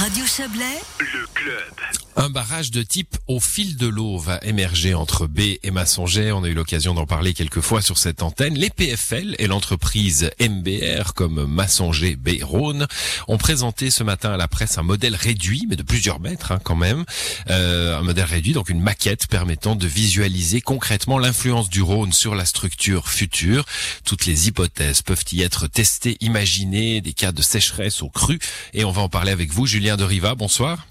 Radio Chablais, le club. Un barrage de type au fil de l'eau va émerger entre B et Massonger. On a eu l'occasion d'en parler quelques fois sur cette antenne. Les PFL et l'entreprise MBR comme Massonger B Rhône ont présenté ce matin à la presse un modèle réduit, mais de plusieurs mètres hein, quand même. Euh, un modèle réduit, donc une maquette permettant de visualiser concrètement l'influence du Rhône sur la structure future. Toutes les hypothèses peuvent y être testées, imaginées, des cas de sécheresse au cru. Et on va en parler avec vous, Julien de Riva. Bonsoir.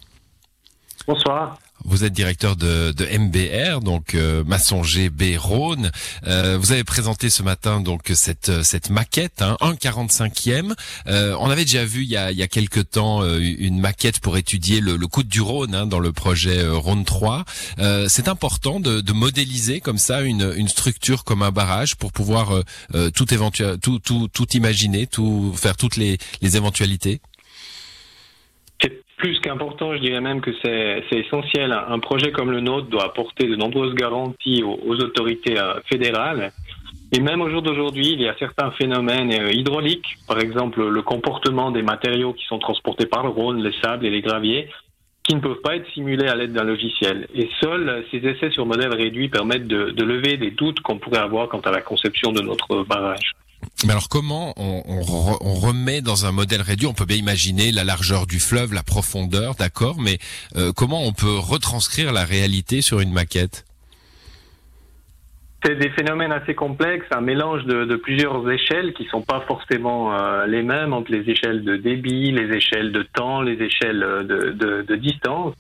Bonsoir. Vous êtes directeur de, de MBR, donc euh, Massonger B Rhône. Euh, vous avez présenté ce matin donc cette cette maquette, hein, 1,45e. Euh, on avait déjà vu il y a, il y a quelques temps euh, une maquette pour étudier le, le coût du Rhône hein, dans le projet euh, Rhône 3. Euh, c'est important de, de, modéliser comme ça une, une structure comme un barrage pour pouvoir tout tout, tout tout imaginer, tout faire toutes les, les éventualités? Plus qu'important, je dirais même que c'est essentiel. Un projet comme le nôtre doit apporter de nombreuses garanties aux, autorités euh, fédérales. Et même au jour d'aujourd'hui, il y a certains phénomènes euh, hydrauliques, par exemple le comportement des matériaux qui sont transportés par le Rhône, les sables et les graviers, qui ne peuvent pas être simulés à l'aide d'un logiciel. Et seuls euh, ces essais sur modèle réduit permettent de, de lever des doutes qu'on pourrait avoir quant à la conception de notre barrage. Mais alors comment on, remet dans un modèle réduit? On peut bien imaginer la largeur du fleuve, la profondeur, d'accord, mais euh, comment on peut retranscrire la réalité sur une maquette? C'est des phénomènes assez complexes, un mélange de, de plusieurs échelles qui sont pas forcément euh, les mêmes entre les échelles de débit, les échelles de temps, les échelles de, de, de distance.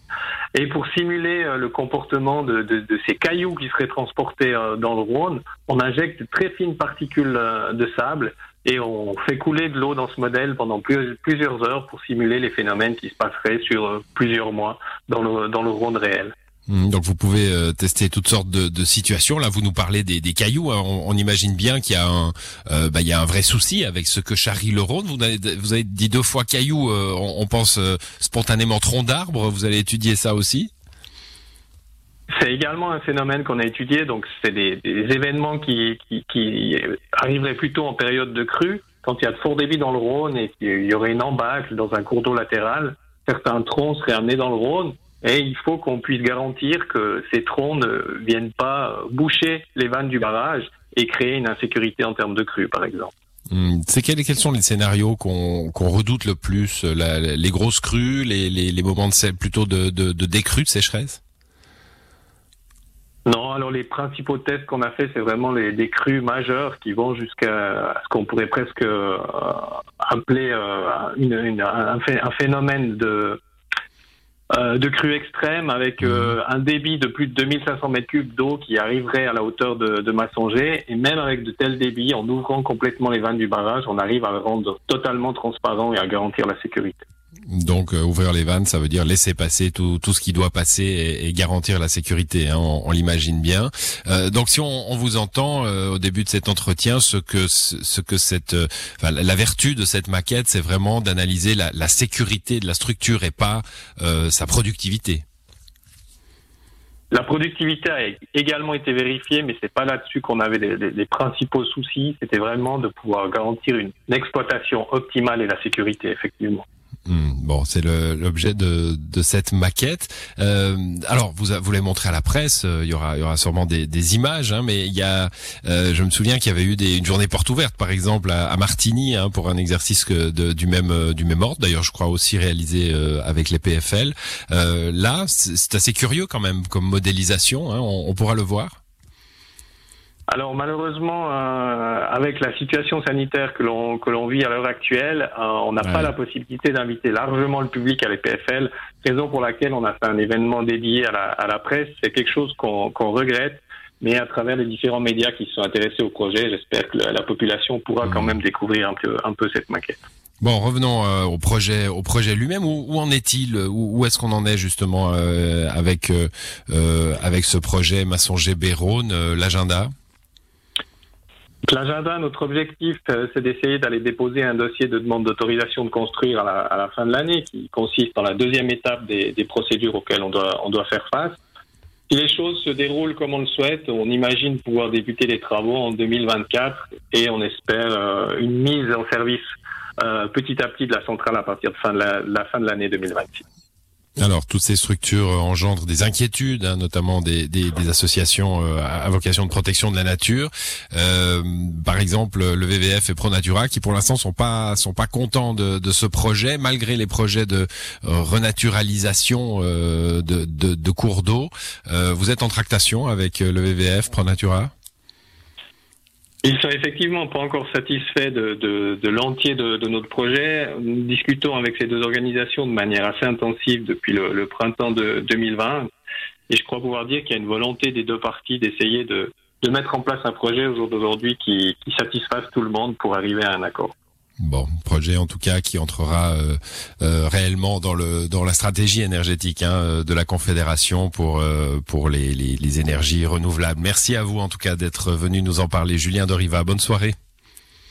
Et pour simuler euh, le comportement de, ces cailloux qui seraient transportés euh, dans le Rhône, on injecte de très fines particules de sable et on fait couler de l'eau dans ce modèle pendant plusieurs heures pour simuler les phénomènes qui se passeraient sur plusieurs mois dans le, dans le Rhône réel. Hmm, donc vous pouvez euh, tester toutes sortes de, situations. Là, vous nous parlez des, cailloux. Hein. On, imagine bien qu'il y a un, euh, bah, y a un vrai souci avec ce que charrie le Rhône. Vous avez, vous avez dit deux fois cailloux. Euh, on, pense spontanément tronc d'arbre. Vous allez étudier ça aussi? C'est également un phénomène qu'on a étudié. Donc, c'est des, événements qui, qui, qui, arriveraient plutôt en période de crue, quand il y a de fort débit dans le Rhône et qu'il y aurait une embâcle dans un cours d'eau latéral. Certains troncs seraient amenés dans le Rhône et il faut qu'on puisse garantir que ces troncs ne viennent pas boucher les vannes du barrage et créer une insécurité en termes de crue, par exemple. Hmm, c'est quels, quels, sont les scénarios qu'on redoute le plus la, Les grosses crues, les, les, les, moments de plutôt de, de, de décrue, de sécheresse? Non, alors les principaux tests qu'on a fait, c'est vraiment les, des crues majeures qui vont jusqu'à ce qu'on pourrait presque euh, appeler euh, une, une, un, phénomène de euh, de crues extrêmes avec euh, mhm. un débit de plus de 2500 mètres cubes d'eau qui arriverait à la hauteur de, de Massonger. Et même avec de tels débits, en ouvrant complètement les vannes du barrage, on arrive à le rendre totalement transparent et à garantir la sécurité. Donc euh, ouvrir les vannes, ça veut dire laisser passer tout, tout ce qui doit passer et, garantir la sécurité. Hein, on, l'imagine bien. Euh, donc si on, vous entend euh, au début de cet entretien, ce que ce que cette, la vertu de cette maquette, c'est vraiment d'analyser la, sécurité de la structure et pas sa productivité. La productivité a également été vérifiée, mais c'est pas là-dessus qu'on avait les, principaux soucis. C'était vraiment de pouvoir garantir une exploitation optimale et la sécurité, effectivement. Hmm, bon, c'est l'objet de, de, cette maquette. Euh, alors, vous, vous l'avez montré à la presse. Euh, il y aura, il y aura sûrement des, des images, hein, mais il y a, euh, je me souviens qu'il y avait eu des, une journée porte ouverte, par exemple à, à Martigny, hein, pour un exercice que de, du même euh, du même ordre. D'ailleurs, je crois aussi réalisé euh, avec les PFL. là, c'est assez curieux quand même comme modélisation. Hein, on, on pourra le voir. Alors malheureusement, euh, avec la situation sanitaire que l'on que l'on vit à l'heure actuelle, euh, on n'a pas la possibilité d'inviter largement le public à l'EPFL, raison pour laquelle on a fait un événement dédié à la, à la presse. C'est quelque chose qu'on qu'on regrette, mais à travers les différents médias qui sont intéressés au projet, j'espère que la, population pourra quand mmh. même découvrir un peu un peu cette maquette. Bon, revenons euh, au projet, au projet lui-même. Où, où, en est-il? Où, où est-ce qu'on en est justement euh, avec euh, avec ce projet Massonger Bérone, l'agenda? L'agenda, notre objectif, euh, c'est d'essayer d'aller déposer un dossier de demande d'autorisation de construire à la, fin de l'année, qui consiste dans la deuxième étape des, procédures auxquelles on doit, faire face. Si les choses se déroulent comme on le souhaite, on imagine pouvoir débuter les travaux en 2024 et on espère euh, une mise en service petit à petit de la centrale à partir de, fin de la fin de l'année 2026. Alors, toutes ces structures engendrent des inquiétudes, hein, notamment des, associations euh, à vocation de protection de la nature. Euh, par exemple, le VVF et ProNatura, qui pour l'instant sont pas sont pas contents de, ce projet, malgré les projets de euh, renaturalisation de, cours d'eau. vous êtes en tractation avec le VVF, ProNatura? Ils sont effectivement pas encore satisfaits de, de, l'entier de, notre projet. Nous discutons avec ces deux organisations de manière assez intensive depuis le, printemps de 2020. Et je crois pouvoir dire qu'il y a une volonté des deux parties d'essayer de, de mettre en place un projet au jour d'aujourd'hui qui, qui satisfasse tout le monde pour arriver à un accord. Bon, projet en tout cas qui entrera euh, euh, réellement dans le dans la stratégie énergétique hein, euh, de la Confédération pour pour les, les, les, énergies renouvelables. Merci à vous en tout cas d'être venu nous en parler, Julien Doriva. Bonne soirée.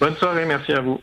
Bonne soirée, merci à vous.